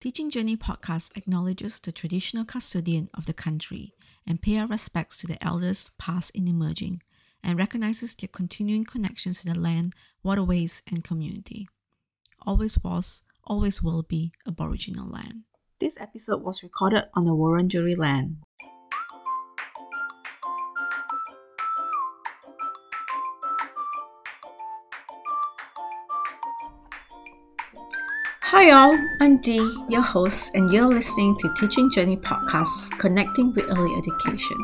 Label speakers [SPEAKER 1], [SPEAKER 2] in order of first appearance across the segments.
[SPEAKER 1] Teaching Journey podcast acknowledges the traditional custodian of the country and pay our respects to the elders past and emerging and recognizes their continuing connections to the land, waterways, and community. Always was, always will be Aboriginal land. This episode was recorded on the Wurundjeri land. Hi all, I'm Dee, your host, and you're listening to Teaching Journey Podcast, Connecting with Early Education,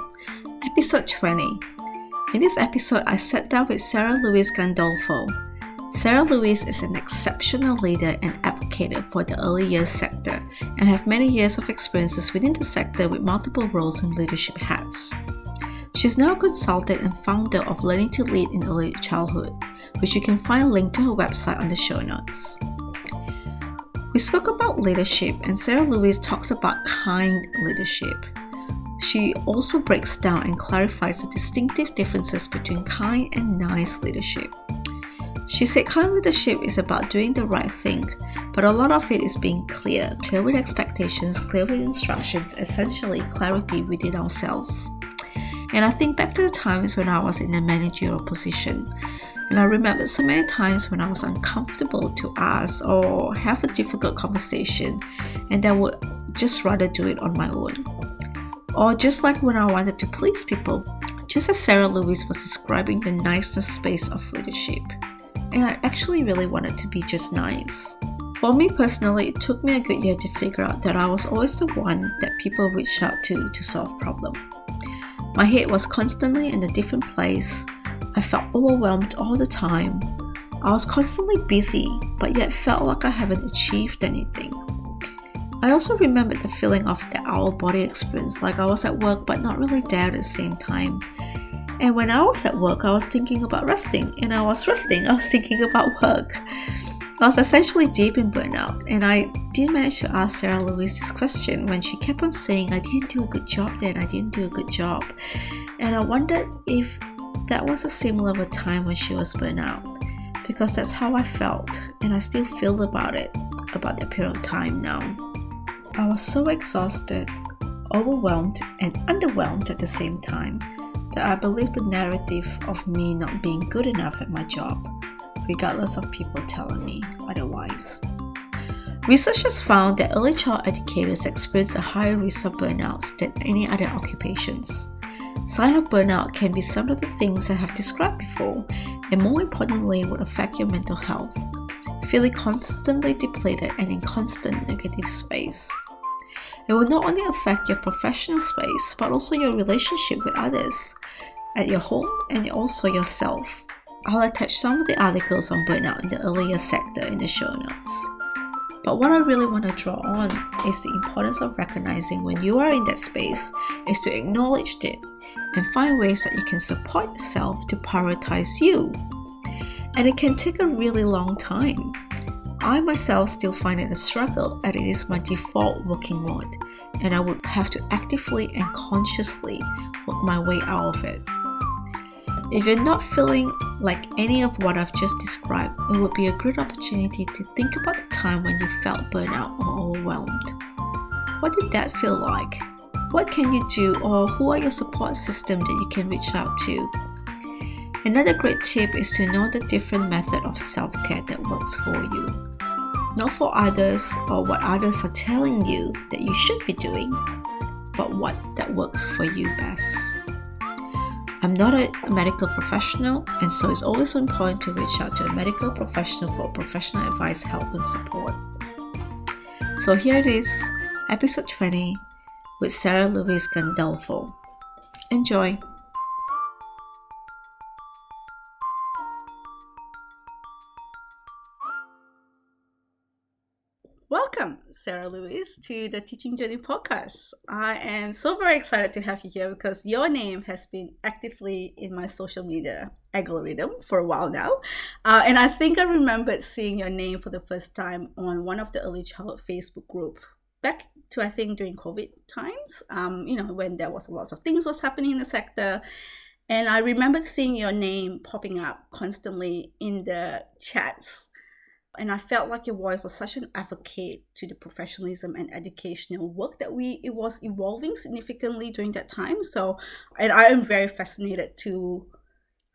[SPEAKER 1] episode 20. In this episode, I sat down with Sarah Louise Gandolfo. Sarah Louise is an exceptional leader and advocate for the early years sector and have many years of experiences within the sector with multiple roles and leadership hats. She's now a consultant and founder of Learning to Lead in Early Childhood, which you can find linked to her website on the show notes. We spoke about leadership, and Sarah Louise talks about kind leadership. She also breaks down and clarifies the distinctive differences between kind and nice leadership. She said kind leadership is about doing the right thing, but a lot of it is being clear, clear with expectations, clear with instructions, essentially clarity within ourselves. And I think back to the times when I was in a managerial position. And I remember so many times when I was uncomfortable to ask or have a difficult conversation, and I would just rather do it on my own. Or just like when I wanted to please people, just as Sarah Louise was describing the niceness space of leadership. And I actually really wanted to be just nice. For me personally, it took me a good year to figure out that I was always the one that people reached out to to solve problems. My head was constantly in a different place, I felt overwhelmed all the time. I was constantly busy, but yet felt like I haven't achieved anything. I also remembered the feeling of the our body experience, like I was at work but not really there at the same time. And when I was at work, I was thinking about resting, and I was resting, I was thinking about work. I was essentially deep in burnout, and I did manage to ask Sarah Louise this question when she kept on saying I didn't do a good job then, I didn't do a good job. And I wondered if that was a similar of a time when she was burnt out because that's how I felt and I still feel about it about that period of time now. I was so exhausted, overwhelmed, and underwhelmed at the same time that I believed the narrative of me not being good enough at my job, regardless of people telling me otherwise. Researchers found that early child educators experience a higher risk of burnouts than any other occupations. Sign of burnout can be some of the things I have described before, and more importantly, would affect your mental health. Feeling constantly depleted and in constant negative space. It will not only affect your professional space, but also your relationship with others, at your home, and also yourself. I'll attach some of the articles on burnout in the earlier sector in the show notes. But what I really want to draw on is the importance of recognizing when you are in that space is to acknowledge it and find ways that you can support yourself to prioritize you. And it can take a really long time. I myself still find it a struggle and it is my default working mode, and I would have to actively and consciously work my way out of it. If you're not feeling like any of what I've just described, it would be a great opportunity to think about the time when you felt burnout or overwhelmed. What did that feel like? What can you do, or who are your support system that you can reach out to? Another great tip is to know the different method of self-care that works for you. Not for others or what others are telling you that you should be doing, but what that works for you best. I'm not a medical professional, and so it's always important to reach out to a medical professional for professional advice, help, and support. So here it is, episode 20 with Sarah Louise Gandolfo. Enjoy! Welcome, Sarah Louise, to the Teaching Journey podcast. I am so very excited to have you here because your name has been actively in my social media algorithm for a while now. Uh, and I think I remembered seeing your name for the first time on one of the early childhood Facebook group back to I think during COVID times, um, you know, when there was a lot of things was happening in the sector. And I remember seeing your name popping up constantly in the chats
[SPEAKER 2] and I felt like your voice was such an advocate to the professionalism and educational work that we it was evolving significantly during that time. So, and I am very fascinated to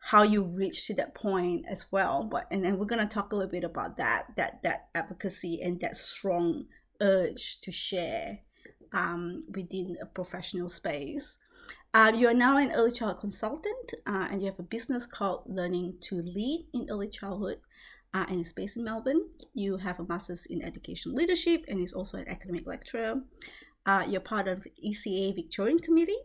[SPEAKER 2] how you reached to that point as well. But and then we're gonna talk a little bit about that that that advocacy and that strong urge to share um, within a professional space. Uh, you are now an early child consultant, uh, and you have a business called Learning to Lead in Early Childhood uh, and is based in Melbourne. You have a master's in education leadership and is also an academic lecturer. Uh, you're part of the ECA Victorian Committee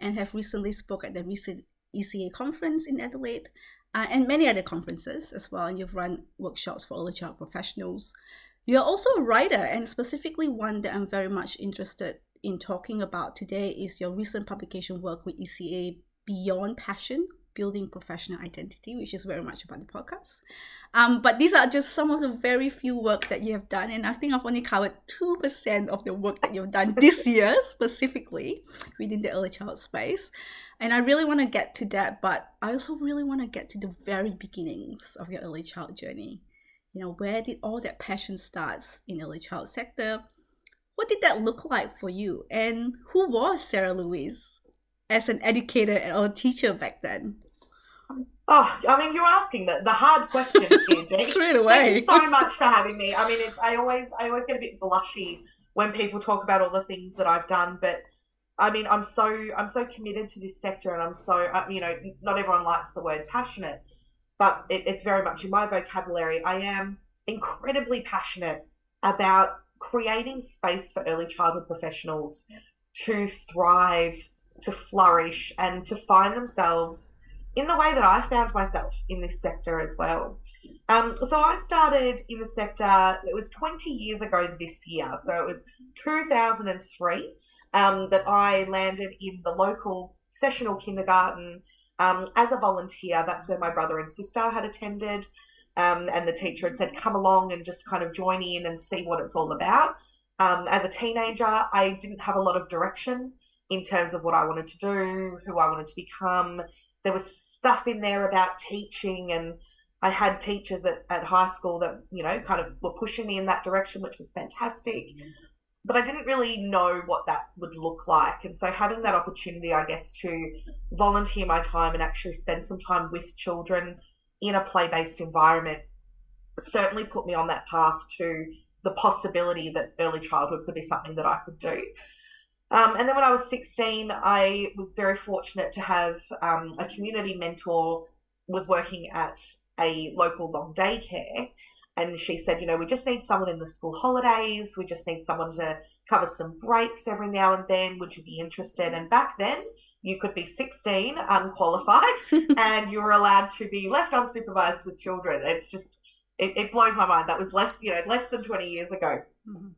[SPEAKER 2] and have recently spoke at the recent ECA conference in Adelaide uh, and many other conferences as well. And you've run workshops for early child professionals. You're also a writer, and specifically one that I'm very much interested in talking about today is your recent publication work with ECA Beyond Passion building professional identity, which is very much about the podcast. Um, but these are just some of the very few work that you have done, and I think I've only covered two percent of the work that you've done this year specifically within the early child space. And I really want to get to that, but I also really want to get to the very beginnings of your early child journey. You know, where did all that passion starts in early child sector? What did that look like for you? And who was Sarah Louise? as an educator or teacher back then?
[SPEAKER 3] Oh, I mean, you're asking the, the hard questions here.
[SPEAKER 2] Straight away.
[SPEAKER 3] Thank you so much for having me. I mean, it's, I always I always get a bit blushy when people talk about all the things that I've done, but I mean, I'm so I'm so committed to this sector, and I'm so uh, you know, not everyone likes the word passionate, but it, it's very much in my vocabulary. I am incredibly passionate about creating space for early childhood professionals to thrive to flourish and to find themselves in the way that I found myself in this sector as well. Um, so I started in the sector, it was 20 years ago this year, so it was 2003 um, that I landed in the local sessional kindergarten um, as a volunteer. That's where my brother and sister had attended. Um, and the teacher had said, come along and just kind of join in and see what it's all about. Um, as a teenager, I didn't have a lot of direction in terms of what I wanted to do, who I wanted to become. There was stuff in there about teaching, and I had teachers at, at high school that, you know, kind of were pushing me in that direction, which was fantastic. But I didn't really know what that would look like. And so having that opportunity, I guess, to volunteer my time and actually spend some time with children in a play based environment certainly put me on that path to the possibility that early childhood could be something that I could do. Um, and then when I was 16, I was very fortunate to have um, a community mentor was working at a local long daycare. And she said, you know, we just need someone in the school holidays. We just need someone to cover some breaks every now and then. Would you be interested? And back then, you could be 16, unqualified, and you were allowed to be left unsupervised with children. It's just, it, it, blows my mind. That was less, you know, less than 20 years ago. Mm-hmm.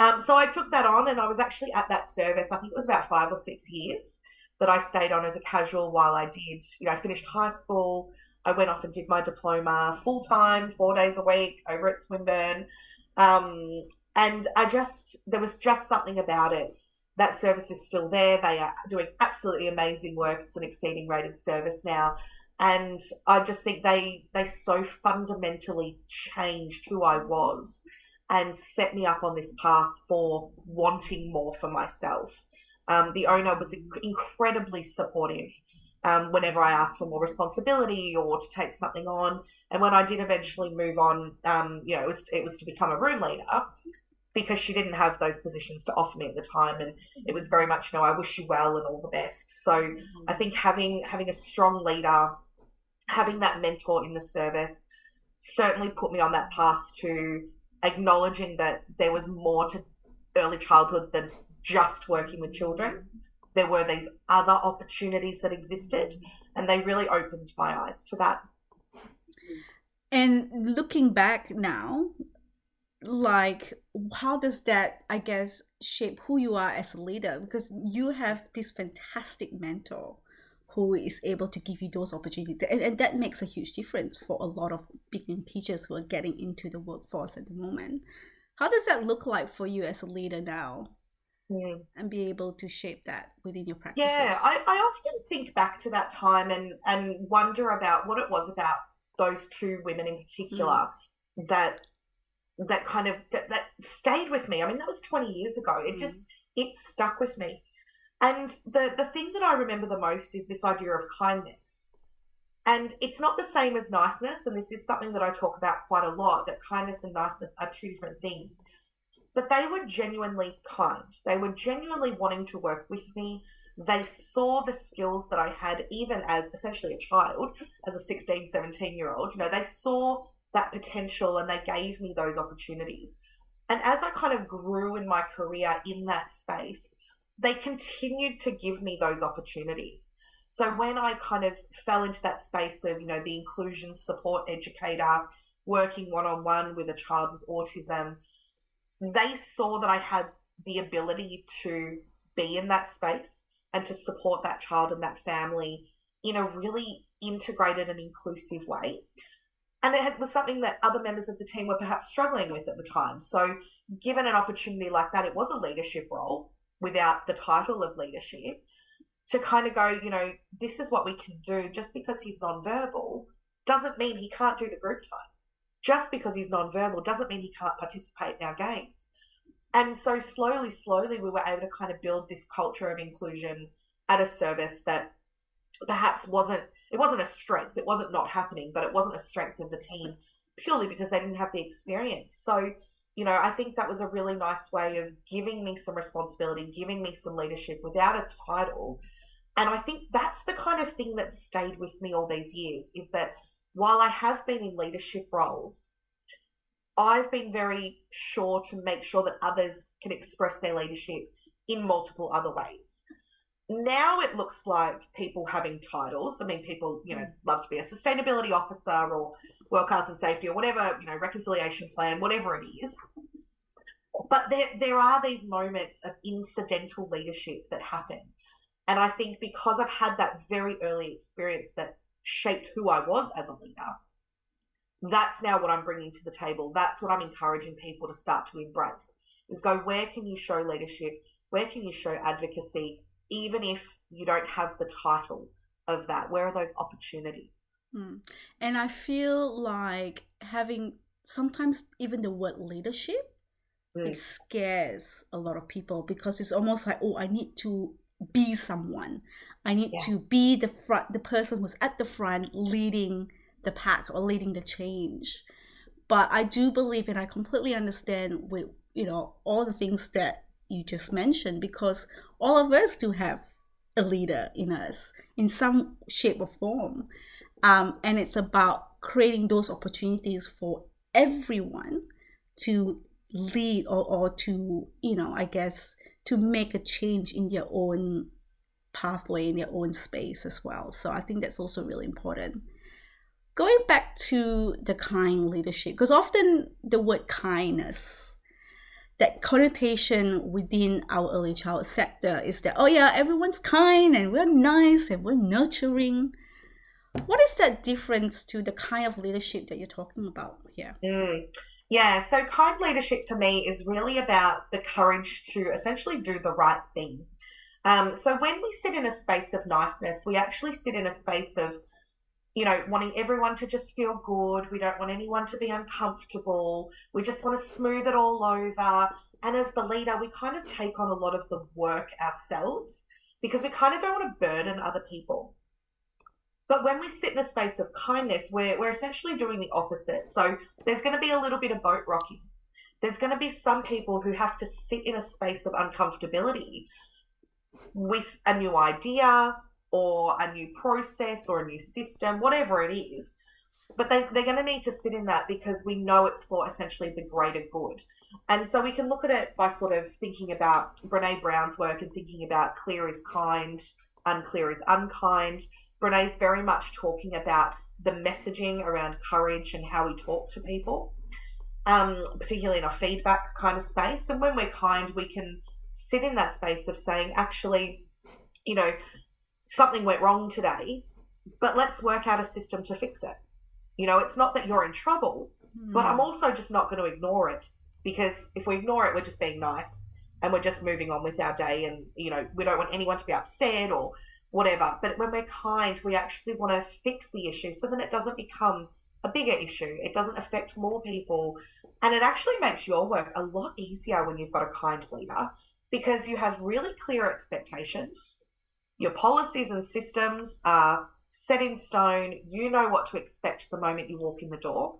[SPEAKER 3] Um, so I took that on, and I was actually at that service. I think it was about five or six years that I stayed on as a casual while I did. You know, I finished high school. I went off and did my diploma full time, four days a week over at Swinburne. Um, and I just, there was just something about it. That service is still there. They are doing absolutely amazing work. It's an exceeding rated service now. And I just think they, they so fundamentally changed who I was and set me up on this path for wanting more for myself. Um, the owner was incredibly supportive um, whenever I asked for more responsibility or to take something on. And when I did eventually move on, um, you know, it was it was to become a room leader because she didn't have those positions to offer me at the time, and it was very much, no, I wish you well and all the best. So mm-hmm. I think having having a strong leader, having that mentor in the service, certainly put me on that path to acknowledging that there was more to early childhood than just working with children. There were these other opportunities that existed, and they really opened my eyes to that.
[SPEAKER 2] And looking back now, like how does that i guess shape who you are as a leader because you have this fantastic mentor who is able to give you those opportunities. And, and that makes a huge difference for a lot of beginning teachers who are getting into the workforce at the moment. How does that look like for you as a leader now? Mm. And be able to shape that within your practices.
[SPEAKER 3] Yeah, I, I often think back to that time and, and wonder about what it was about those two women in particular mm. that that kind of that, that stayed with me. I mean, that was 20 years ago. It
[SPEAKER 2] Mm.
[SPEAKER 3] just it stuck with me. And the the thing that I remember the most is this idea of kindness. And it's not the same as niceness, and this is something that I talk about quite a lot, that kindness and niceness are two different things. But they were genuinely kind. They were genuinely wanting to work with me. They saw the skills that I had even as essentially a child, as a 16, 17 year old. You know, they saw that potential and they gave me those opportunities. And as I kind of grew in my career in that space, they continued to give me those opportunities. So when I kind of fell into that space of, you know, the inclusion support educator, working one on one with a child with autism, they saw that I had the ability to be in that space and to support that child and that family in a really integrated and inclusive way. And it was something that other members of the team were perhaps struggling with at the time. So, given an opportunity like that, it was a leadership role without the title of leadership to kind of go, you know, this is what we can do. Just because he's nonverbal doesn't mean he can't do the group time. Just because he's nonverbal doesn't mean he can't participate in our games. And so slowly, slowly, we were able to kind of build this culture of inclusion at a service that perhaps wasn't it wasn't a strength. It wasn't not happening, but it wasn't a strength of the team purely because they didn't have the experience. So, you know, I think that was a really nice way of giving me some responsibility, giving me some leadership without a title. And I think that's the kind of thing that stayed with me all these years is that while I have been in leadership roles, I've been very sure to make sure that others can express their leadership in multiple other ways. Now it looks like people having titles. I mean, people, you know, love to be a sustainability officer or work health and safety or whatever, you know, reconciliation plan, whatever it is. But there, there are these moments of incidental leadership that happen. And I think because I've had that very early experience that shaped who I was as a leader, that's now what I'm bringing to the table. That's what I'm encouraging people to start to embrace is go, where can you show leadership? Where can you show advocacy? Even if you don't have the title of that, where are those opportunities?
[SPEAKER 2] Mm. And I feel like having sometimes even the word leadership,
[SPEAKER 3] Mm.
[SPEAKER 2] it scares a lot of people because it's almost like, oh, I need to be someone. I need
[SPEAKER 3] Yeah.
[SPEAKER 2] to be the front, the person who's at the front leading the pack or leading the change. But I do believe, and I completely understand with you know all the things that you just mentioned, because all of us do have a leader in us in some shape or form, um, and it's about creating those opportunities for everyone to lead or, or to you know i guess to make a change in their own pathway in their own space as well so i think that's also really important going back to the kind leadership because often the word kindness that connotation within our early child sector is that oh yeah everyone's kind and we're nice and we're nurturing what is that difference to the kind of leadership that you're talking about here
[SPEAKER 3] Mm. Yeah, so kind leadership to me is really about the courage to essentially do the right thing. Um, so when we sit in a space of niceness, we actually sit in a space of, you know, wanting everyone to just feel good. We don't want anyone to be uncomfortable. We just want to smooth it all over. And as the leader, we kind of take on a lot of the work ourselves because we kind of don't want to burden other people. But when we sit in a space of kindness, we're, we're essentially doing the opposite. So there's going to be a little bit of boat rocking. There's going to be some people who have to sit in a space of uncomfortability with a new idea or a new process or a new system, whatever it is. But they, they're going to need to sit in that because we know it's for essentially the greater good. And so we can look at it by sort of thinking about Brene Brown's work and thinking about clear is kind, unclear is unkind. Brene's very much talking about the messaging around courage and how we talk to people, um, particularly in a feedback kind of space. And when we're kind, we can sit in that space of saying, actually, you know, something went wrong today, but let's work out a system to fix it. You know, it's not that you're in trouble, but I'm hmm. also just not going to ignore it because if we ignore it, we're just being nice and we're just moving on with our day. And, you know, we don't want anyone to be upset or whatever. But when we're kind, we actually want to fix the issue so then it doesn't become a bigger issue. It doesn't affect more people. And it actually makes your work a lot easier when you've got a kind leader because you have really clear expectations. Your policies and systems are set in stone. You know what to expect the moment you walk in the door.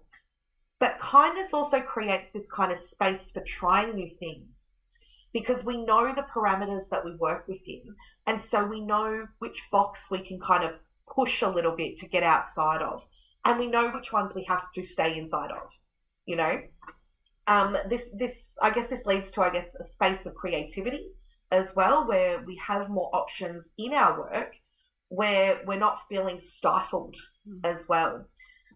[SPEAKER 3] But kindness also creates this kind of space for trying new things because we know the parameters that we work within. And so we know which box we can kind of push a little bit to get outside of. And we know which ones we have to stay inside of, you know? Um, this, this, I guess this leads to, I guess, a space of creativity as well, where we have more options in our work, where we're not feeling stifled mm. as well.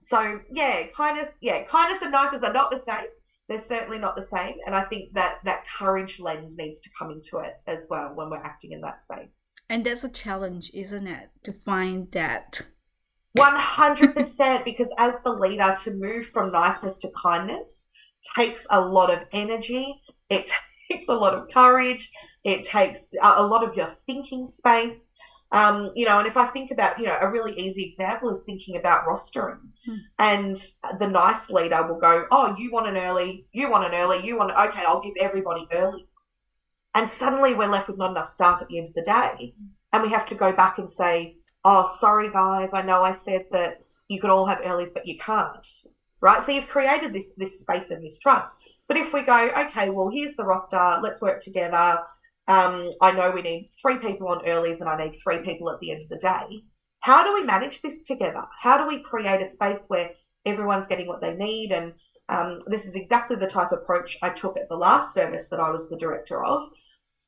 [SPEAKER 3] So yeah, kind of, yeah, kindness and niceness are not the same. They're certainly not the same, and I think that that courage lens needs to come into it as well when we're acting in that space.
[SPEAKER 2] And that's a challenge, isn't it, to find that
[SPEAKER 3] 100% because as the leader to move from niceness to kindness takes a lot of energy. It takes a lot of courage. It takes a lot of your thinking space. Um, you know and if i think about you know a really easy example is thinking about rostering. Hmm. and the nice leader will go oh you want an early you want an early you want okay i'll give everybody earlies and suddenly we're left with not enough staff at the end of the day. And we have to go back and say oh, sorry guys, I know I said that you could all have earlies, but you can't. Right? So you've created this this space of mistrust. But if we go, okay, well, here's the roster, let's work together. Um, I know we need three people on earlies and I need three people at the end of the day. How do we manage this together? How do we create a space where everyone's getting what they need? And um, this is exactly the type of approach I took at the last service that I was the director of.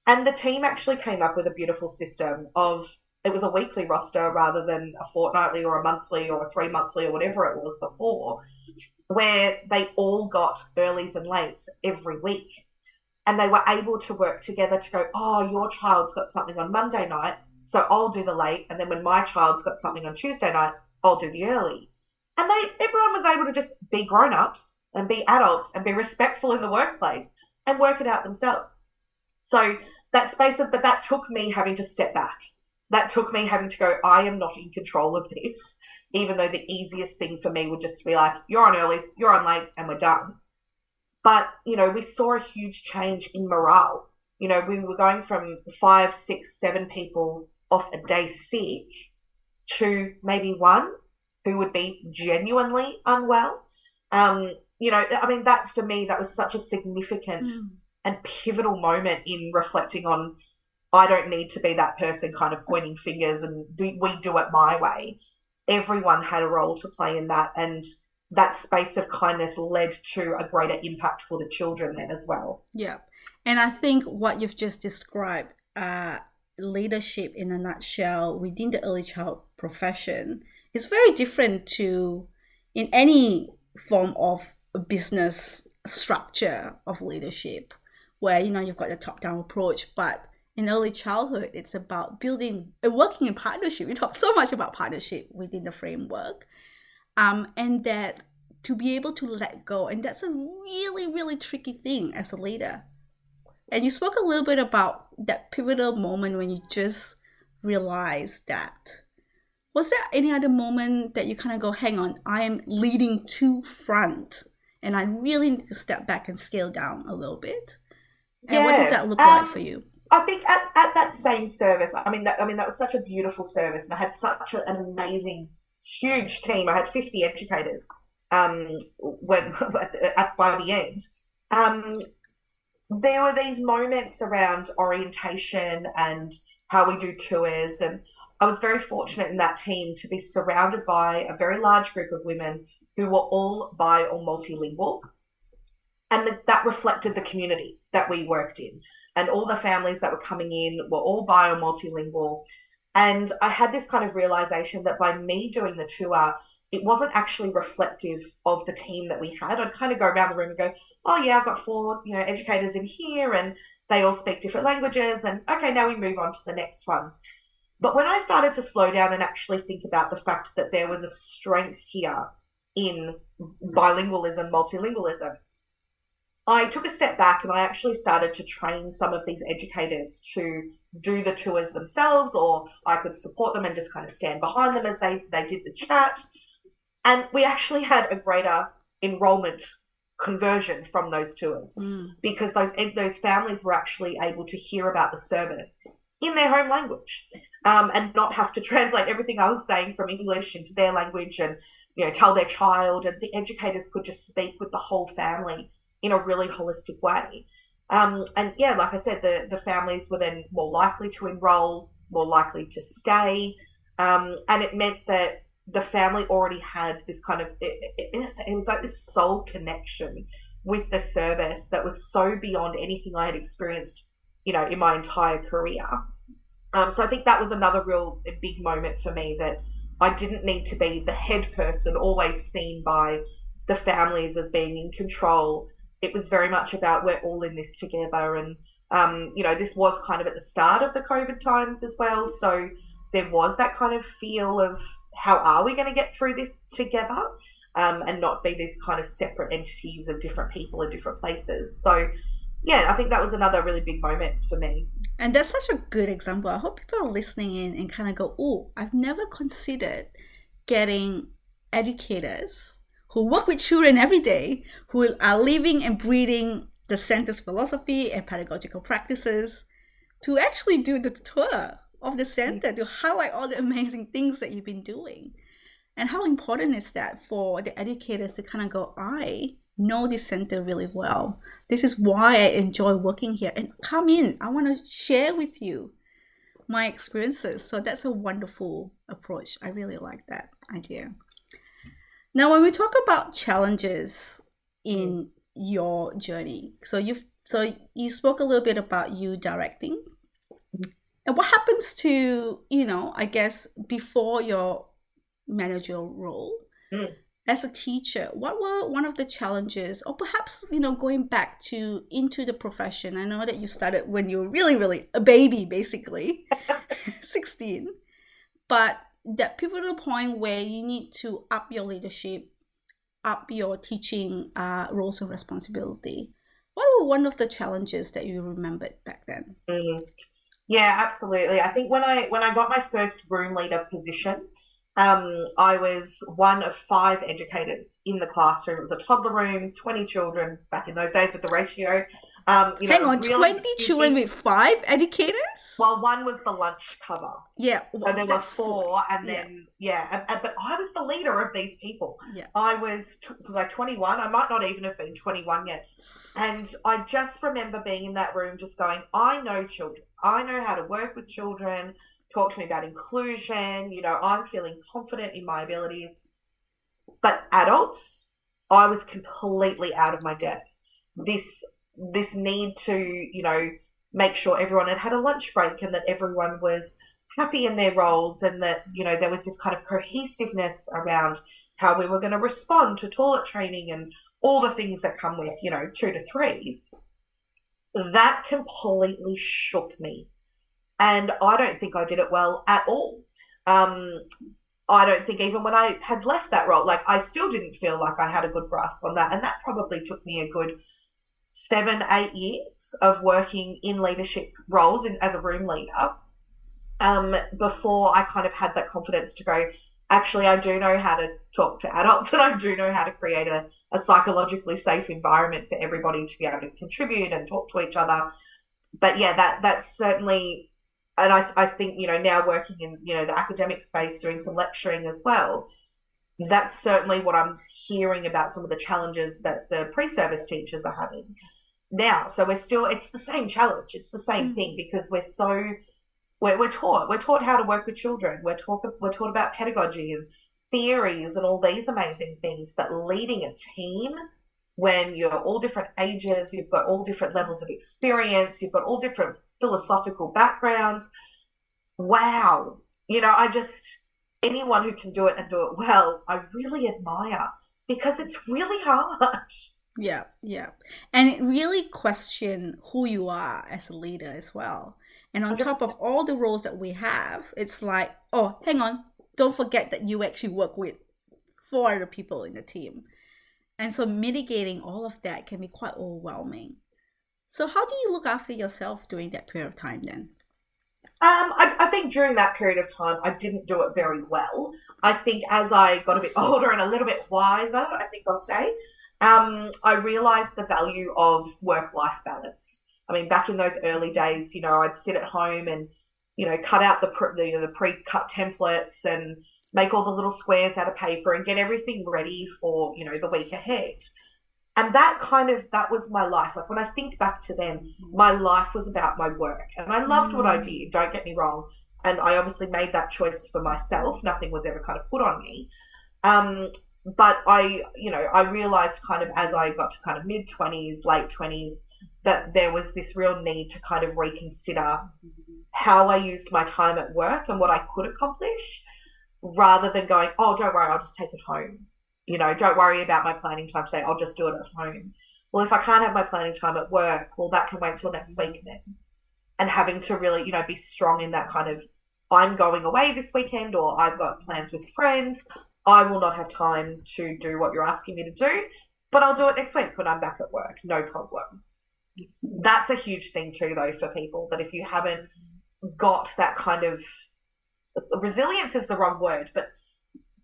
[SPEAKER 3] And the team actually came up with a beautiful system of it was a weekly roster rather than a fortnightly or a monthly or a three monthly or whatever it was before, where they all got earlies and lates every week. And they were able to work together to go, oh, your child's got something on Monday night, so I'll do the late. And then when my child's got something on Tuesday night, I'll do the early. And they everyone was able to just be grown ups and be adults and be respectful in the workplace and work it out themselves. So that space of, but that took me having to step back that took me having to go, I am not in control of this, even though the easiest thing for me would just be like, you're on early, you're on late, and we're done. But, you know, we saw a huge change in morale. You know, we were going from five, six, seven people off a day sick to maybe one who would be genuinely unwell. Um, you know, I mean, that for me, that was such a significant mm. and pivotal moment in reflecting on I don't need to be that person kind of pointing fingers and we, we do it my way. Everyone had a role to play in that, and that space of kindness led to a greater impact for the children then as well.
[SPEAKER 2] Yeah. And I think what you've just described, uh, leadership in a nutshell within the early child profession, is very different to in any form of business structure of leadership where you know you've got the top down approach but in early childhood, it's about building, and working in partnership. We talk so much about partnership within the framework, um, and that to be able to let go, and that's a really, really tricky thing as a leader. And you spoke a little bit about that pivotal moment when you just realized that. Was there any other moment that you kind of go, hang on, I am leading too front, and I really need to step back and scale down a little bit? And yeah. what did that look um, like for you?
[SPEAKER 3] I think at, at that same service, I mean, that, I mean that was such a beautiful service, and I had such an amazing, huge team. I had fifty educators. Um, when at, by the end, um, there were these moments around orientation and how we do tours, and I was very fortunate in that team to be surrounded by a very large group of women who were all bi or multilingual, and the, that reflected the community that we worked in and all the families that were coming in were all bio multilingual. And I had this kind of realization that by me doing the tour, it wasn't actually reflective of the team that we had. I'd kind of go around the room and go, oh yeah, I've got four, you know, educators in here and they all speak different languages and okay, now we move on to the next one. But when I started to slow down and actually think about the fact that there was a strength here in bilingualism, multilingualism, I took a step back and I actually started to train some of these educators to do the tours themselves, or I could support them and just kind of stand behind them as they, they did the chat. And we actually had a greater enrollment conversion from those tours
[SPEAKER 2] Mm.
[SPEAKER 3] because those those families were actually able to hear about the service in their home language um, and not have to translate everything I was saying from English into their language and you know tell their child and the educators could just speak with the whole family in a really holistic way. Um, and yeah, like I said, the, the families were then more likely to enroll, more likely to stay. Um, and it meant that the family already had this kind of, it, it, it was like this soul connection with the service that was so beyond anything I had experienced, you know, in my entire career. Um, so I think that was another real big moment for me that I didn't need to be the head person, always seen by the families as being in control it was very much about we're all in this together. And, um, you know, this was kind of at the start of the COVID times as well. So there was that kind of feel of how are we going to get through this together um, and not be this kind of separate entities of different people in different places. So, yeah, I think that was another really big moment for me.
[SPEAKER 2] And that's such a good example. I hope people are listening in and kind of go, oh, I've never considered getting educators who work with children every day, who are living and breathing the center's philosophy and pedagogical practices, to actually do the tour of the center to highlight all the amazing things that you've been doing. And how important is that for the educators to kind of go, I know this center really well. This is why I enjoy working here. And come in, I want to share with you my experiences. So that's a wonderful approach. I really like that idea. Now, when we talk about challenges in your journey, so you've so you spoke a little bit about you directing, and what happens to you know, I guess before your managerial role
[SPEAKER 3] Mm.
[SPEAKER 2] as a teacher, what were one of the challenges, or perhaps you know, going back to into the profession? I know that you started when you were really, really a baby, basically, sixteen, but that pivotal point where you need to up your leadership, up your teaching uh, roles and responsibility. What were one of the challenges that you remembered back then?
[SPEAKER 3] Mm. Yeah, absolutely. I think when I when I got my first room leader position, um, I was one of five educators in the classroom. It was a toddler room, twenty children back in those days with the ratio. Um, you
[SPEAKER 2] Hang
[SPEAKER 3] know,
[SPEAKER 2] on,
[SPEAKER 3] really
[SPEAKER 2] 20
[SPEAKER 3] busy.
[SPEAKER 2] children with five educators?
[SPEAKER 3] Well, one was the lunch cover,
[SPEAKER 2] yeah.
[SPEAKER 3] so
[SPEAKER 2] well,
[SPEAKER 3] there were
[SPEAKER 2] that's
[SPEAKER 3] four, and
[SPEAKER 2] Yeah.
[SPEAKER 3] then yeah, and, and- but I was the leader of these people.
[SPEAKER 2] Yeah.
[SPEAKER 3] I was was I twenty one? I might not even have been twenty one yet, and I just remember being in that room, just going, I know children. I know how to work with children. Talk to me about inclusion. You know, I'm feeling confident in my abilities. But adults, I was completely out of my depth. This this need to, you know, make sure everyone had had a lunch break and that everyone was happy in their roles and that, you know, there was this kind of cohesiveness around how we were going to respond to toilet training and all the things that come with, you know, two to threes. That completely shook me. And I don't think I did it well at all. Um, I don't think even when I had left that role, like I still didn't feel like I had a good grasp on that. And that probably took me a good seven, eight years of working in leadership roles in, as a room leader um, before I kind of had that confidence to go, actually, I do know how to talk to adults and I do know how to create a, a psychologically safe environment for everybody to be able to contribute and talk to each other. But yeah, that that's certainly and I, I think you know now working in you know the academic space doing some lecturing as well that's certainly what i'm hearing about some of the challenges that the pre-service teachers are having now so we're still it's the same challenge it's the same
[SPEAKER 2] Mm.
[SPEAKER 3] thing because we're so we're, we're taught we're taught how to work with children we're taught we're taught about pedagogy and theories and all these amazing things but leading a team when you're all different ages you've got all different levels of experience you've got all different philosophical backgrounds. Wow. You know, I just, anyone who can do it and do it well, I really admire because it's really hard.
[SPEAKER 2] Yeah, yeah. And it really question who you are as a leader as well. And on top of all the roles that we have, it's like, oh, hang on, don't forget that you actually work with four other people in the team. And so mitigating all of that can be quite overwhelming. So how do you look after yourself during that period of time then?
[SPEAKER 3] Um, I, I think during that period of time, I didn't do it very well. I think as I got a bit older and a little bit wiser, I think I'll say, um, I realized the value of work life balance. I mean, back in those early days, you know, I'd sit at home and, you know, cut out the, pre- the, the pre cut templates and make all the little squares out of paper and get everything ready for, you know, the week ahead. And that kind of, that was my life. Like when I think back to then, my life was about my work. And I loved what I
[SPEAKER 2] Mm.
[SPEAKER 3] did, don't get me wrong. And I obviously made that choice for myself. Nothing was ever kind of put on me. Um, but I, you know, I realized kind of as I got to kind of mid 20s, late 20s, that there was this real need to kind of reconsider how I used my time at work and what I could accomplish rather than going, oh, don't worry, I'll just take it home. You know, don't worry about my planning time today, I'll just do it at home. Well, if I can't have my planning time at work, well, that can wait till next week then. And having to really, you know, be strong in that kind of, I'm going away this weekend or I've got plans with friends. I will not have time to do what you're asking me to do, but I'll do it next week when I'm back at work. No problem. That's a huge thing too, though, for people that if you haven't got that kind of resilience is the wrong word, but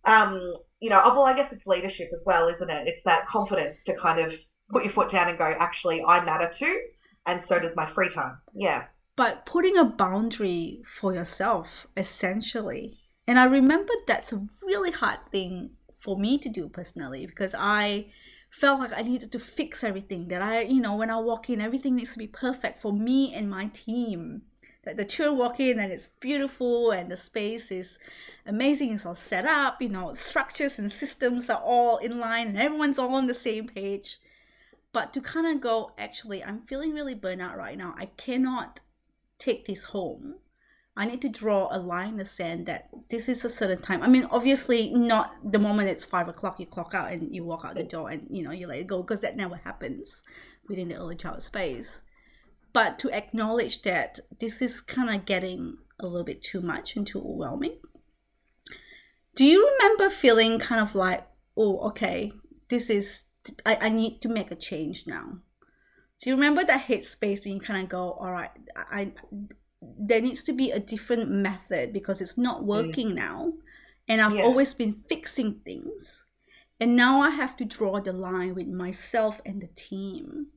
[SPEAKER 3] um, you know, oh, well, I guess it's leadership as well, isn't it? It's that confidence to kind of put your foot down and go, actually, I matter too, and so does my free time. Yeah.
[SPEAKER 2] but putting a boundary for yourself essentially and i remember that's a really hard thing for me to do personally because i felt like i needed to fix everything that i you know when i walk in everything needs to be perfect for me and my team that the children walk in and it's beautiful and the space is amazing. It's all set up you know structures and systems are all in line and everyone's all on the same page. But to kind of go actually i'm feeling really burnt out right now. I cannot take this home. I need to draw a line in the sand that this is a certain time. I mean obviously not the moment it's five o'clock you clock out and you walk out the door and you know you let it go because that never happens within the early child space but to acknowledge that this is kind of getting a little bit too much and too overwhelming. Do you remember feeling kind of like oh okay this is I, I need to make a change now. Do you remember that headspace when you kind of go all right I, there needs to be a different method because it's not mm. working now and i've
[SPEAKER 3] Yeah.
[SPEAKER 2] always been fixing things and now i have to draw the line with myself and the team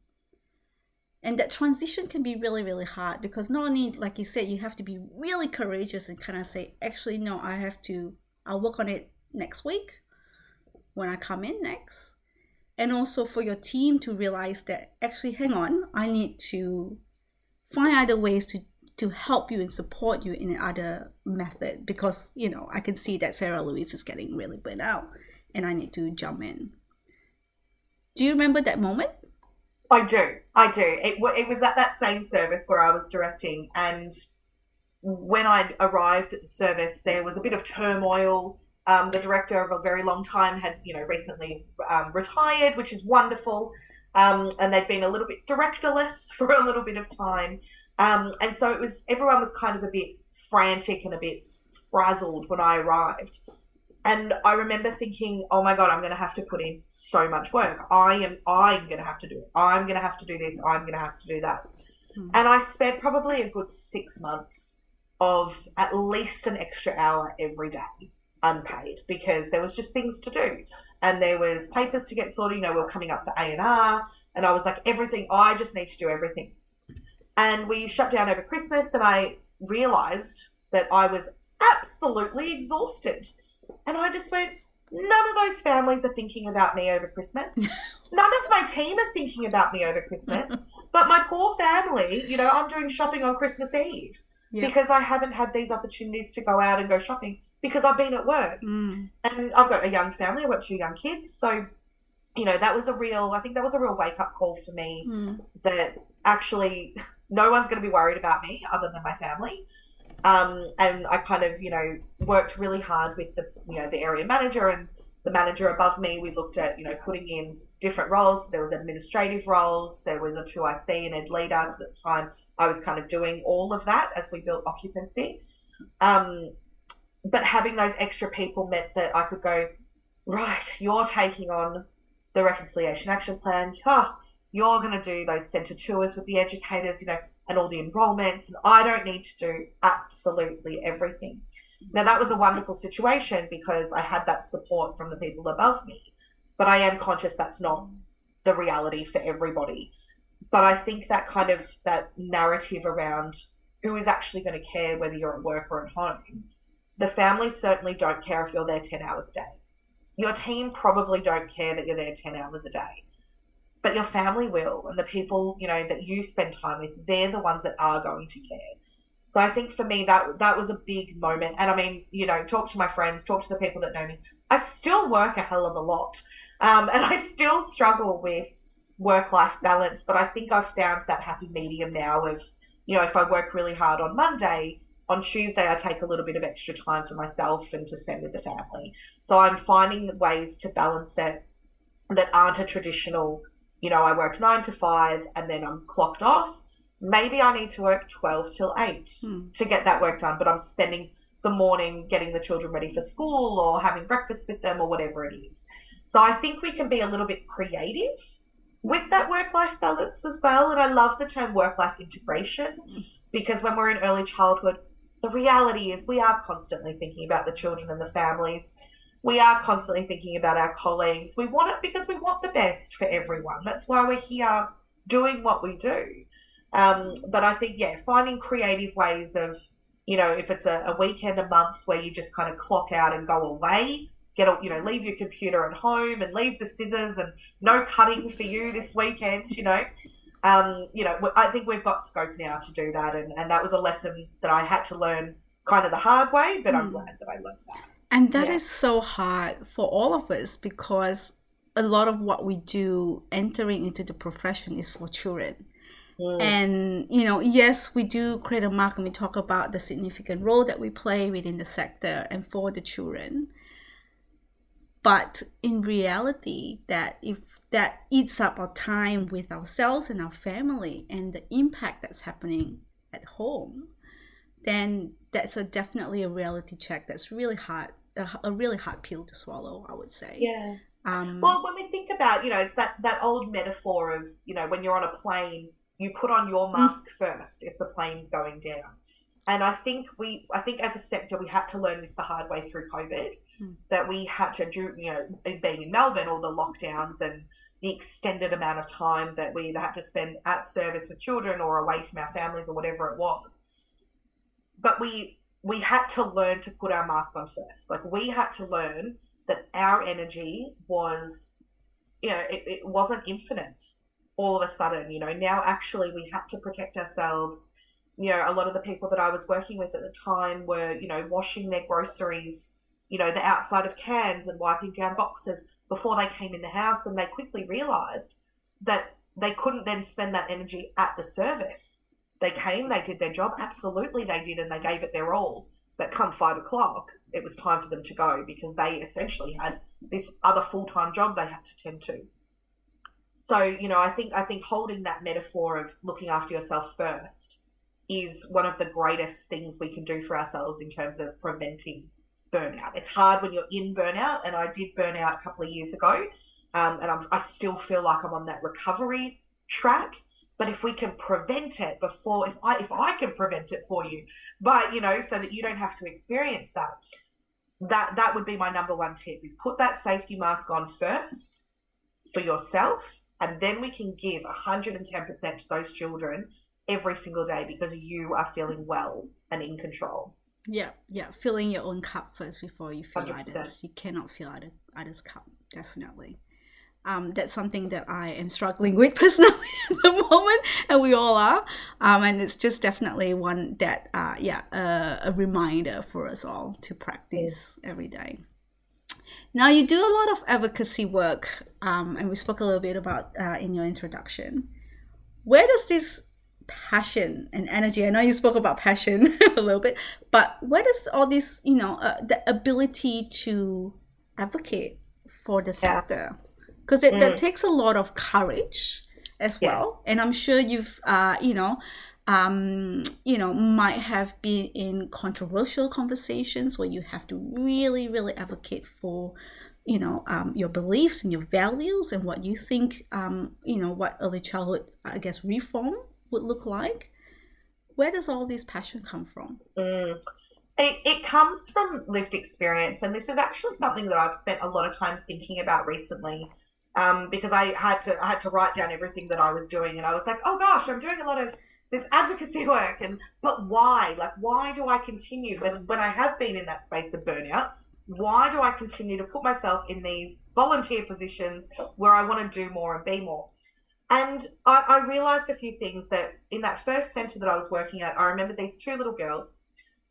[SPEAKER 2] and that transition can be really really hard because not only like you said you have to be really courageous and kind of say actually no i have to i'll work on it next week when i come in next. And also for your team to realize that actually hang on i need to find other ways to to help you and support you in other method because you know i can see that sarah louise is getting really burnt out and i need to jump in. Do you remember that moment
[SPEAKER 3] I do. I do. It, it was at that same service where I was directing, and when I arrived at the service, there was a bit of turmoil. Um, the director of a very long time had, you know, recently um, retired, which is wonderful, um, and they'd been a little bit directorless for a little bit of time, um, and so it was everyone was kind of a bit frantic and a bit frazzled when I arrived. And I remember thinking, oh my God, I'm going to have to put in so much work. I am, I'm going to have to do it. I'm going to have to do this. I'm going to have to do that.
[SPEAKER 2] Hmm.
[SPEAKER 3] And I spent probably a good six months of at least an extra hour every day unpaid because there was just things to do. And there was papers to get sorted. You know, we were coming up for A&R. And I was like, everything, I just need to do everything. And we shut down over Christmas and I realized that I was absolutely exhausted. And I just went, none of those families are thinking about me over Christmas. none of my team are thinking about me over Christmas. but my poor family, you know, I'm doing shopping on Christmas Eve
[SPEAKER 2] Yeah.
[SPEAKER 3] because I haven't had these opportunities to go out and go shopping because I've been at work.
[SPEAKER 2] Mm.
[SPEAKER 3] And I've got a young family, I've got two young kids. So, you know, that was a real, I think that was a real wake up call for me
[SPEAKER 2] Mm.
[SPEAKER 3] that actually no one's going to be worried about me other than my family. Um, and I kind of, you know, worked really hard with the, you know, the area manager and the manager above me. We looked at, you know, putting in different roles. There was administrative roles. There was a 2IC and ed leader because at the time I was kind of doing all of that as we built occupancy. Um, but having those extra people meant that I could go, right, you're taking on the reconciliation action plan. Oh, you're going to do those centre tours with the educators, you know, and all the enrolments, and I don't need to do absolutely everything. Now, that was a wonderful situation because I had that support from the people above me, but I am conscious that's not the reality for everybody. But I think that kind of that narrative around who is actually going to care whether you're at work or at home, the families certainly don't care if you're there 10 hours a day. Your team probably don't care that you're there 10 hours a day but your family will and the people you know that you spend time with they're the ones that are going to care. So i think for me that that was a big moment. And i mean you know talk to my friends talk to the people that know me. I still work a hell of a lot. Um, and i still struggle with work life balance but i think i've found that happy medium now of you know if i work really hard on monday on Tuesday, I take a little bit of extra time for myself and to spend with the family. So I'm finding ways to balance it that aren't a traditional you know, I work nine to five and then I'm clocked off. Maybe I need to work 12 till 8
[SPEAKER 2] Hmm.
[SPEAKER 3] to get that work done, but I'm spending the morning getting the children ready for school or having breakfast with them or whatever it is. So I think we can be a little bit creative with that work life balance as well. And I love the term work life integration because when we're in early childhood, the reality is we are constantly thinking about the children and the families we are constantly thinking about our colleagues. We want it because we want the best for everyone. That's why we're here doing what we do. Um, but I think, yeah, finding creative ways of, you know, if it's a, a weekend a month where you just kind of clock out and go away, get, a, you know, leave your computer at home and leave the scissors and no cutting for you this weekend, you know. Um, you know, I think we've got scope now to do that. And, and that was a lesson that I had to learn kind of the hard way, but I'm
[SPEAKER 2] Mm.
[SPEAKER 3] glad that I learned that.
[SPEAKER 2] And that is
[SPEAKER 3] Yeah.
[SPEAKER 2] so hard for all of us because a lot of what we do entering into the profession is for children.
[SPEAKER 3] Mm.
[SPEAKER 2] And, you know, yes, we do create a mark and we talk about the significant role that we play within the sector and for the children. But in reality, that if that eats up our time with ourselves and our family and the impact that's happening at home, then that's a definitely a reality check that's really hard, a, a really hard pill to swallow, I would say.
[SPEAKER 3] Yeah.
[SPEAKER 2] Um,
[SPEAKER 3] Well, when we think about, you know, it's that, that old metaphor of, you know, when you're on a plane, you put on your mask first if the plane's going down. And I think we, I think as a sector, we had to learn this the hard way through COVID,
[SPEAKER 2] Mm.
[SPEAKER 3] that we had to do, you know, being in Melbourne, all the lockdowns and the extended amount of time that we either had to spend at service with children or away from our families or whatever it was. But we, we had to learn to put our mask on first. Like we had to learn that our energy was, you know, it, it wasn't infinite all of a sudden. You know, now actually we had to protect ourselves. You know, a lot of the people that I was working with at the time were, you know, washing their groceries, you know, the outside of cans and wiping down boxes before they came in the house. And they quickly realized that they couldn't then spend that energy at the service. They came, they did their job. Absolutely, they did, and they gave it their all. But come five o'clock, it was time for them to go because they essentially had this other full time job they had to tend to. So, you know, I think I think holding that metaphor of looking after yourself first is one of the greatest things we can do for ourselves in terms of preventing burnout. It's hard when you're in burnout, and I did burn out a couple of years ago, um, and I'm, I still feel like I'm on that recovery track. But if we can prevent it before, if I if I can prevent it for you, but you know, so that you don't have to experience that, that that would be my number one tip: is put that safety mask on first for yourself, and then we can give 110% to those children every single day because you are feeling well and in control.
[SPEAKER 2] Yeah, yeah. Filling your own cup first before you fill
[SPEAKER 3] 100%.
[SPEAKER 2] others. You cannot fill other, others' cup, definitely. Um, that's something that I am struggling with personally at the moment, and we all are. Um, and it's just definitely one that, uh, yeah, uh, a reminder for us all to practice every day. Now, you do a lot of advocacy work, um, and we spoke a little bit about uh, in your introduction. Where does this passion and energy? I know you spoke about passion a little bit, but where does all this, you know, uh, the ability to advocate for the
[SPEAKER 3] Yeah.
[SPEAKER 2] Because it that
[SPEAKER 3] Mm.
[SPEAKER 2] takes a lot of courage as well, and I'm sure you've, uh, you know, um, you know, might have been in controversial conversations where you have to really, really advocate for you know um, your beliefs and your values and what you think um, you know what early childhood i guess reform would look like. Where does all this passion come from?
[SPEAKER 3] Mm. it, it comes from lived experience. And this is actually something that i've spent a lot of time thinking about recently um, because i had to i had to write down everything that i was doing and i was like oh gosh i'm doing a lot of this advocacy work and but why like why do i continue when when i have been in that space of burnout why do I continue to put myself in these volunteer positions where I want to do more and be more? And I, I realized a few things that in that first center that I was working at, I remember these two little girls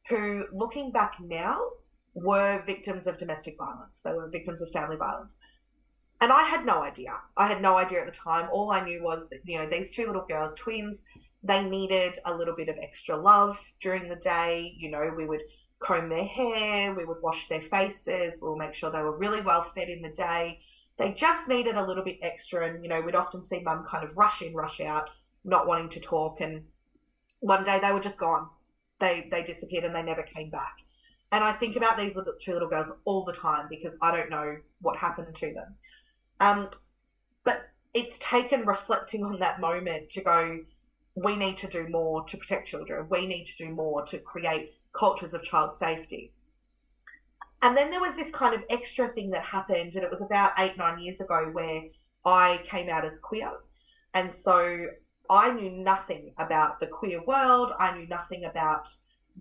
[SPEAKER 3] who, looking back now, were victims of domestic violence. They were victims of family violence. And I had no idea. I had no idea at the time. All I knew was that, you know, these two little girls, twins, they needed a little bit of extra love during the day. You know, we would comb their hair, we would wash their faces, we'll make sure they were really well fed in the day. They just needed a little bit extra, and you know, we'd often see mum kind of rush in, rush out, not wanting to talk. And one day they were just gone. They they disappeared and they never came back. And I think about these little, two little girls all the time because I don't know what happened to them. Um, but it's taken reflecting on that moment to go, we need to do more to protect children. We need to do more to create cultures of child safety. And then there was this kind of extra thing that happened, and it was about eight, nine years ago where I came out as queer. And so I knew nothing about the queer world. I knew nothing about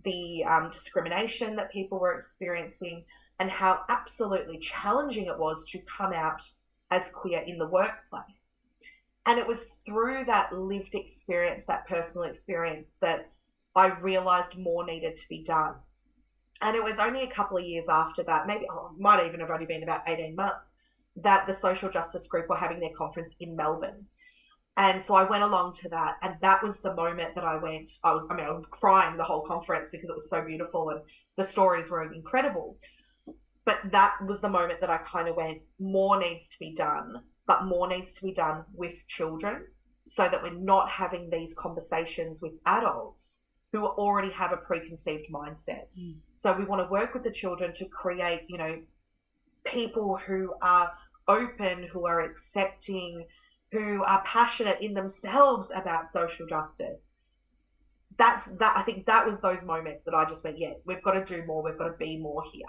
[SPEAKER 3] the um, discrimination that people were experiencing and how absolutely challenging it was to come out as queer in the workplace. And it was through that lived experience, that personal experience, that I realised more needed to be done. And it was only a couple of years after that, maybe oh, might even have only been about 18 months, that the social justice group were having their conference in Melbourne. And so I went along to that, and that was the moment that I went. I was, I mean, I was crying the whole conference because it was so beautiful and the stories were incredible. But that was the moment that I kind of went, more needs to be done, but more needs to be done with children so that we're not having these conversations with adults who already have a preconceived mindset. Mm. So we want to work with the children to create, you know, people who are open, who are accepting, who are passionate in themselves about social justice. That's that I think that was those moments that I just went, yeah, we've got to do more, we've got to be more here.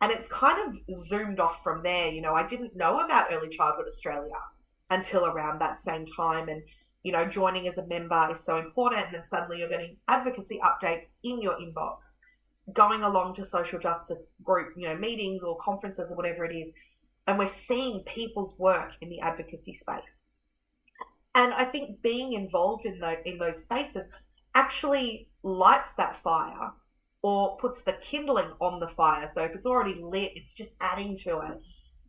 [SPEAKER 3] And it's kind of zoomed off from there. You know, I didn't know about Early Childhood Australia until around that same time. And you know, joining as a member is so important. And then suddenly you're getting advocacy updates in your inbox, going along to social justice group, you know, meetings or conferences or whatever it is. And we're seeing people's work in the advocacy space. And I think being involved in, the, in those spaces actually lights that fire or puts the kindling on the fire. So if it's already lit, it's just adding to it.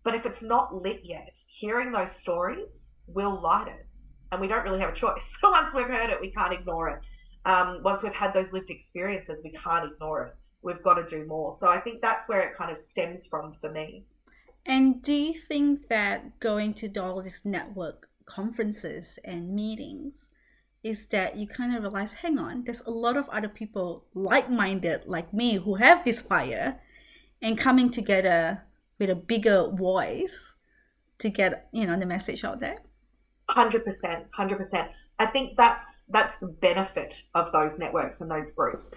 [SPEAKER 3] But if it's not lit yet, hearing those stories will light it and we don't really have a choice. So once we've heard it, we can't ignore it. Um, once we've had those lived experiences, we can't ignore it. We've got to do more. So I think that's where it kind of stems from for me.
[SPEAKER 2] And do you think that going to all these network conferences and meetings is that you kind of realize, hang on, there's a lot of other people like-minded like me who have this fire and coming together with a bigger voice to get, you know, the message out there?
[SPEAKER 3] Hundred percent, hundred percent. I think that's that's the benefit of those networks and those groups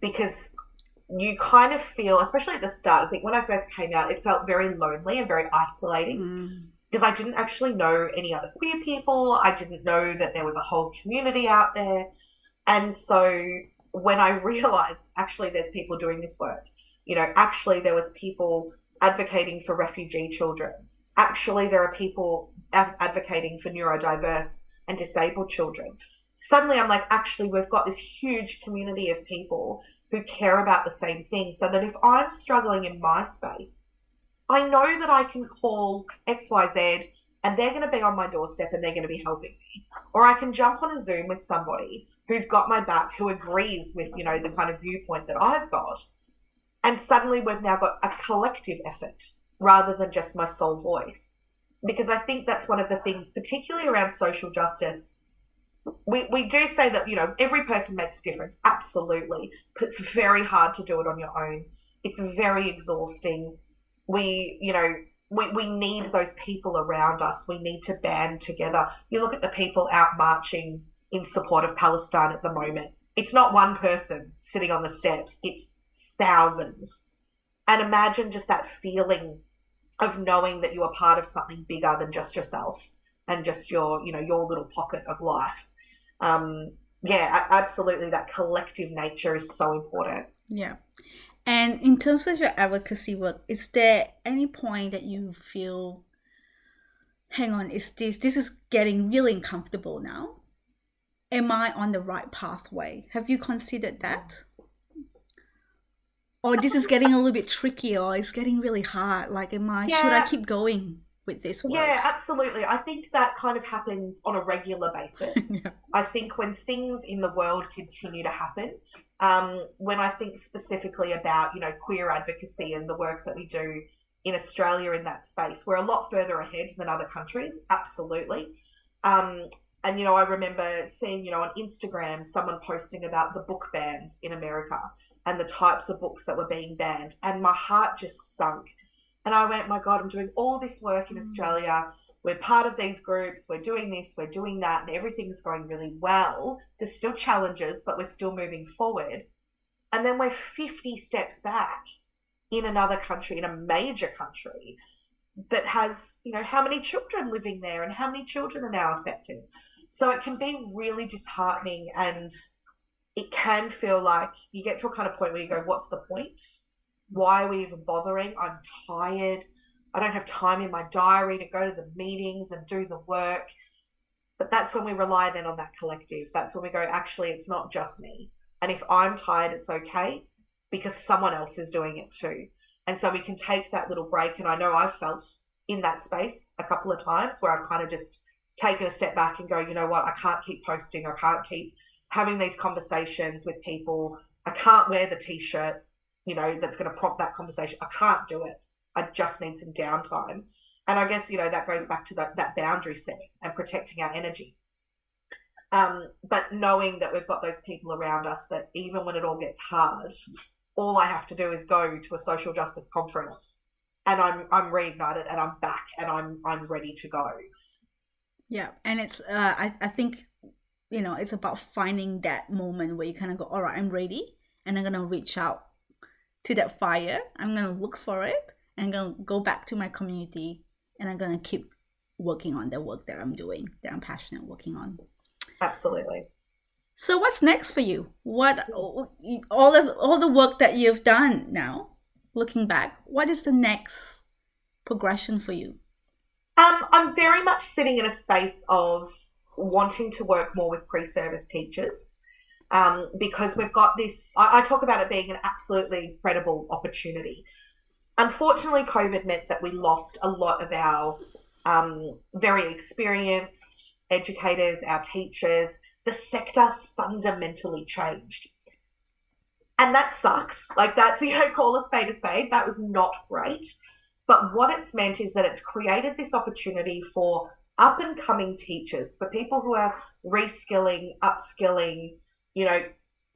[SPEAKER 3] because you kind of feel, especially at the start. I think when I first came out, it felt very lonely and very isolating mm. Because I didn't actually know any other queer people. I didn't know that there was a whole community out there, and so when I realized actually there's people doing this work, you know, actually there was people advocating for refugee children. Actually, there are people advocating for neurodiverse and disabled children. Suddenly, I'm like, actually, we've got this huge community of people who care about the same thing. So that if I'm struggling in my space, I know that I can call XYZ and they're going to be on my doorstep and they're going to be helping me. Or I can jump on a Zoom with somebody who's got my back, who agrees with, you know, the kind of viewpoint that I've got. And suddenly we've now got a collective effort rather than just my sole voice because I think that's one of the things, particularly around social justice. We, we do say that, you know, every person makes a difference, absolutely, but it's very hard to do it on your own. It's very exhausting. We, you know, we, we need those people around us. We need to band together. You look at the people out marching in support of Palestine at the moment. It's not one person sitting on the steps, it's thousands. And imagine just that feeling of knowing that you are part of something bigger than just yourself and just your, you know, your little pocket of life. Um, yeah, absolutely. That collective nature is so important.
[SPEAKER 2] Yeah. And in terms of your advocacy work, is there any point that you feel, hang on, is this this is getting really uncomfortable now? Am I on the right pathway? Have you considered that? Or this is getting a little bit tricky, or it's getting really hard. Like, am I? Yeah. Should I keep going? With this work.
[SPEAKER 3] Yeah, absolutely. I think that kind of happens on a regular basis. yeah. I think when things in the world continue to happen, um, when I think specifically about, you know, queer advocacy and the work that we do in Australia in that space, we're a lot further ahead than other countries, absolutely. Um, and, you know, I remember seeing, you know, on Instagram someone posting about the book bans in America and the types of books that were being banned. And my heart just sunk and I went, my God, I'm doing all this work in mm. Australia. We're part of these groups. We're doing this. We're doing that. And everything's going really well. There's still challenges, but we're still moving forward. And then we're 50 steps back in another country, in a major country that has, you know, how many children living there and how many children are now affected. So it can be really disheartening and it can feel like you get to a kind of point where you go, what's the point? Why are we even bothering? I'm tired. I don't have time in my diary to go to the meetings and do the work. But that's when we rely then on that collective. That's when we go, actually, it's not just me. And if I'm tired, it's okay because someone else is doing it too. And so we can take that little break. And I know I've felt in that space a couple of times where I've kind of just taken a step back and go, you know what, I can't keep posting. I can't keep having these conversations with people. I can't wear the t shirt you know, that's going to prompt that conversation. I can't do it. I just need some downtime. And I guess, you know, that goes back to that, that boundary setting and protecting our energy. Um, but knowing that we've got those people around us that even when it all gets hard, all I have to do is go to a social justice conference and I'm I'm reignited and I'm back and I'm I'm ready to go.
[SPEAKER 2] Yeah, and it's uh, I I think you know it's about finding that moment where you kind of go, all right, I'm ready, and I'm gonna reach out to that fire. I'm gonna look for it and I'm gonna go back to my community and I'm gonna keep working on the work that I'm doing, that I'm passionate working on.
[SPEAKER 3] Absolutely.
[SPEAKER 2] So what's next for you? What all of all the work that you've done now, looking back, what is the next progression for you?
[SPEAKER 3] Um, I'm very much sitting in a space of wanting to work more with pre-service teachers um, because we've got this. I, I talk about it being an absolutely incredible opportunity. Unfortunately, COVID meant that we lost a lot of our um, very experienced educators, our teachers. The sector fundamentally changed. And that sucks. Like, that's, you know, call a spade a spade. That was not great. But what it's meant is that it's created this opportunity for up and coming teachers, for people who are reskilling, upskilling, you know,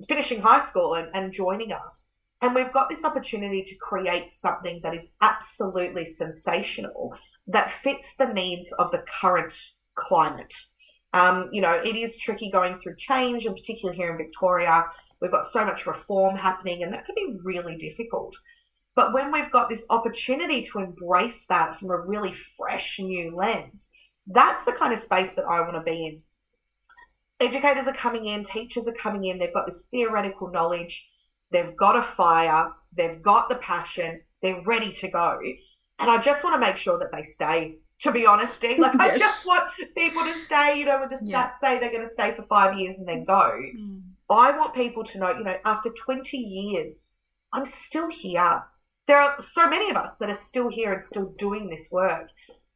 [SPEAKER 3] finishing high school and, and joining us. And we've got this opportunity to create something that is absolutely sensational that fits the needs of the current climate. Um, you know, it is tricky going through change, and particularly here in Victoria, we've got so much reform happening, and that can be really difficult. But when we've got this opportunity to embrace that from a really fresh new lens, that's the kind of space that I want to be in educators are coming in, teachers are coming in, they've got this theoretical knowledge, they've got a fire, they've got the passion, they're ready to go. And I just want to make sure that they stay, to be honest. Like, yes. I just want people to stay, you know, when the stats yeah. say they're going to stay for five years and then go. Mm. I want people to know, you know, after 20 years, I'm still here. There are so many of us that are still here and still doing this work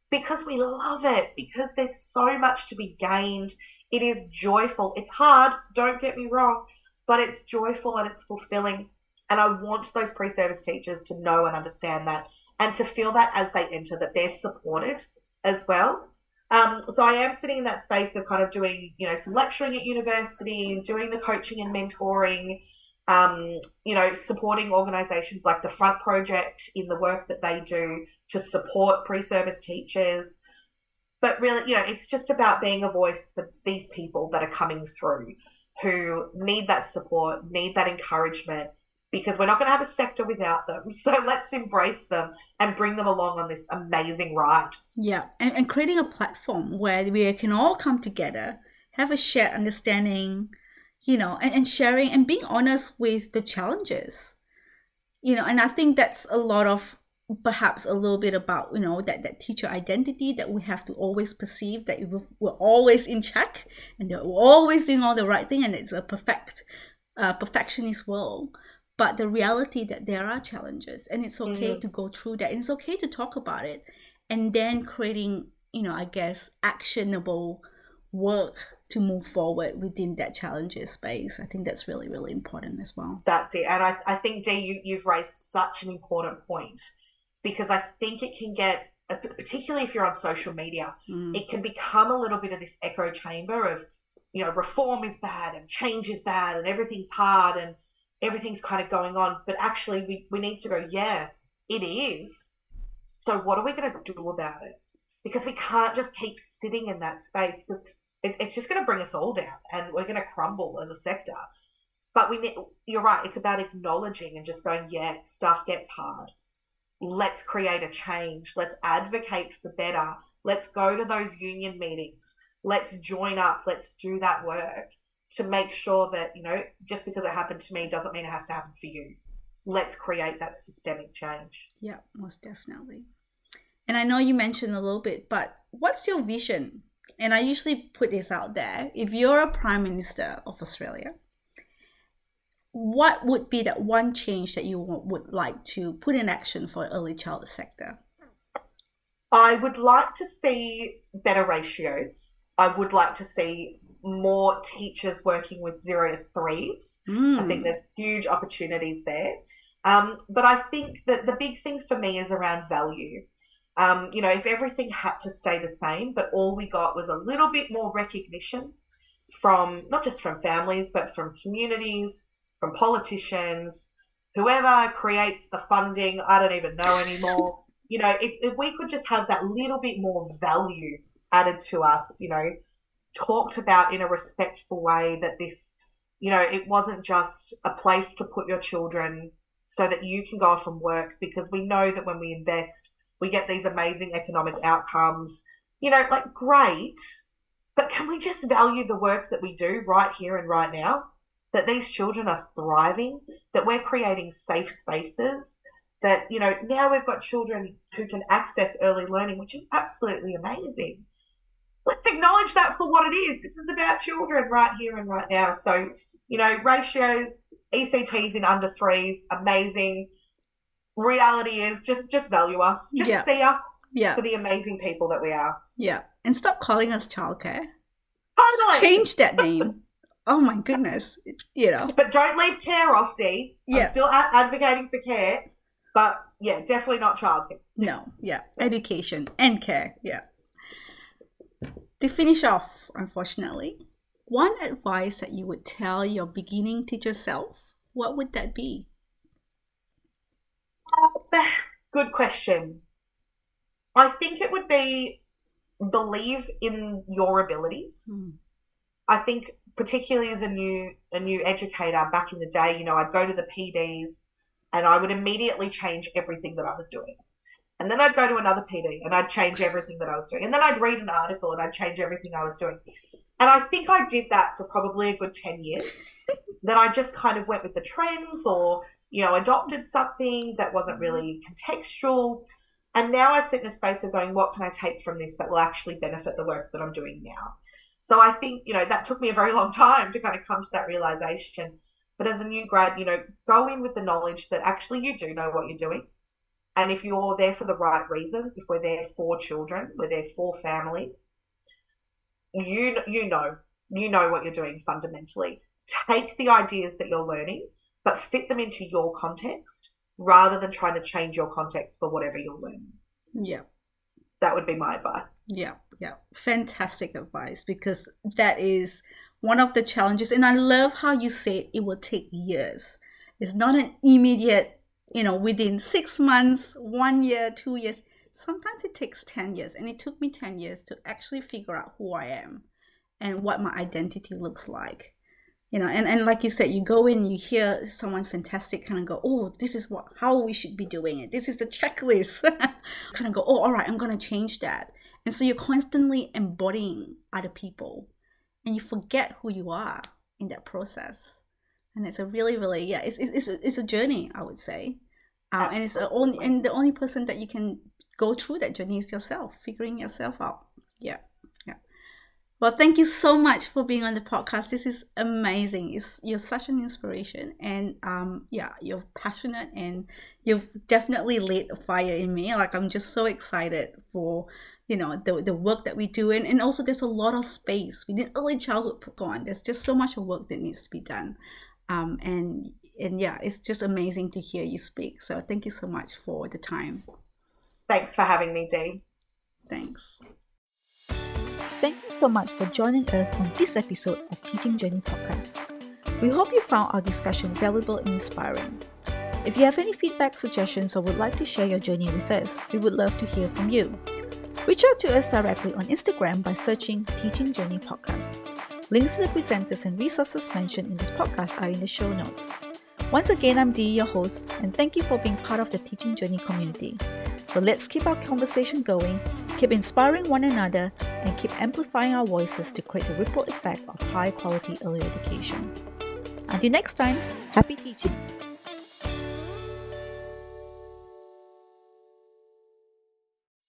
[SPEAKER 3] because we love it, because there's so much to be gained it is joyful. It's hard, don't get me wrong, but it's joyful and it's fulfilling. And I want those pre service teachers to know and understand that and to feel that as they enter, that they're supported as well. Um, so I am sitting in that space of kind of doing, you know, some lecturing at university doing the coaching and mentoring. um, you know, supporting organisations like the Front Project in the work that they do to support pre-service teachers. But really, you know, it's just about being a voice for these people that are coming through who need that support, need that encouragement, because we're not going to have a sector without them. So let's embrace them and bring them along on this amazing ride.
[SPEAKER 2] Yeah, and, and creating a platform where we can all come together, have a shared understanding, you know, and, and sharing and being honest with the challenges. You know, and I think that's a lot of perhaps a little bit about you know that that teacher identity that we have to always perceive that we're always in check and that we're always doing all the right thing and it's a perfect uh, perfectionist world. But the reality that there are challenges and it's okay mm-hmm. to go through that and it's okay to talk about it and then creating you know i guess actionable work to move forward within that challenges space. I think that's really really important as well.
[SPEAKER 3] That's it. And i, I think dee you, you've raised such an important point because I think it can get, uh, particularly if you're on social media, mm. it can become a little bit of this echo chamber of, you know, reform is bad and change is bad and everything's hard and everything's kind of going on. But actually, we, we need to go, yeah, it is. So what are we going to do about it? Because we can't just keep sitting in that space because it, it's just going to bring us all down and we're going to crumble as a sector. But we you're right, it's about acknowledging and just going, yeah, stuff gets hard let's create a change. Let's advocate for better. Let's go to those union meetings. Let's join up. Let's do that work to make sure that, you know, just because it happened to me doesn't mean it has to happen for you. Let's create that systemic change.
[SPEAKER 2] Yeah, most definitely. And I know you mentioned a little bit, but what's your vision? And I usually put this out there. If you're a Prime Minister of Australia, what would be that one change that you would like to put in action for early childhood sector?
[SPEAKER 3] I would like to see better ratios. I would like to see more teachers working with zero to threes. Mm. I think hmm. there's huge opportunities there. Um, but I think that the big thing for me is around value. Um, you know, if everything had to stay the same, but all we got was a little bit more recognition from not just from families, but from communities, from politicians, whoever creates the funding, I don't even know anymore. you know, if, if we could just have that little bit more value added to us, you know, talked about in a respectful way that this, you know, it wasn't just a place to put your children so that you can go off and work because we know that when we invest, we get these amazing economic outcomes. You know, like great, but can we just value the work that we do right here and right now? That these children are thriving, that we're creating safe spaces, that, you know, now we've got children who can access early learning, which is absolutely amazing. Let's acknowledge that for what it is. This is about children right here and right now. So, you know, ratios, ECTs in under threes, amazing. Reality is just just value us. Just yeah. see us yeah. for the amazing people that we are.
[SPEAKER 2] Yeah. And stop calling us childcare.
[SPEAKER 3] Totally.
[SPEAKER 2] Change that name. Oh my goodness, you know.
[SPEAKER 3] But don't leave care off, Dee. Yeah. I'm still advocating for care, but yeah, definitely not childcare.
[SPEAKER 2] No, yeah, education and care, yeah. To finish off, unfortunately, one advice that you would tell your beginning teacher self, what would that be?
[SPEAKER 3] Good question. I think it would be believe in your abilities. Mm. I think particularly as a new a new educator back in the day, you know, I'd go to the PDs and I would immediately change everything that I was doing. And then I'd go to another PD and I'd change everything that I was doing. And then I'd read an article and I'd change everything I was doing. And I think I did that for probably a good 10 years. that I just kind of went with the trends or, you know, adopted something that wasn't mm-hmm. really contextual. And now I sit in a space of going, what can I take from this that will actually benefit the work that I'm doing now? So I think, you know, that took me a very long time to kind of come to that realization. But as a new grad, you know, go in with the knowledge that actually you do know what you're doing. And if you're there for the right reasons, if we're there for children, we're there for families, you you know, you know what you're doing fundamentally. Take the ideas that you're learning, but fit them into your context rather than trying to change your context for whatever you're learning.
[SPEAKER 2] Yeah
[SPEAKER 3] that would be my advice.
[SPEAKER 2] Yeah, yeah. Fantastic advice because that is one of the challenges, and I love how you said it will take years. It's not an immediate, you know, within six months, one year, two years. Sometimes it takes 10 years, and it took me 10 years to actually figure out who I am and what my identity looks like you know and, and like you said you go in you hear someone fantastic kind of go oh this is what how we should be doing it. This is the checklist. Kind of go oh all right i'm going to change that. And so you're constantly embodying other people and you forget who you are in that process. And it's a really really yeah it's it's, it's, a, journey i would say. Uh, and it's the only and the only person that you can go through that journey is yourself figuring yourself out. Yeah well, thank you so much for being on the podcast. This is amazing. It's, you're such an inspiration, and um, yeah, you're passionate, and you've definitely lit a fire in me. Like I'm just so excited for you know the the work that we do, and, and also there's a lot of space within early childhood program. There's just so much work that needs to be done, um, and and yeah, it's just amazing to hear you speak. So thank you so much for the time.
[SPEAKER 3] Thanks for having me, Dee.
[SPEAKER 2] Thanks. Thank you so much for joining us on this episode of Teaching Journey Podcast. We hope you found our discussion valuable and inspiring. If you have any feedback, suggestions, or would like to share your journey with us, we would love to hear from you. Reach out to us directly on Instagram by searching Teaching Journey Podcast. Links to the presenters and resources mentioned in this podcast are in the show notes. Once again, I'm Dee, your host, and thank you for being part of the Teaching Journey community. So let's keep our conversation going, keep inspiring one another, and keep amplifying our voices to create a ripple effect of high quality early education. Until next time, happy teaching!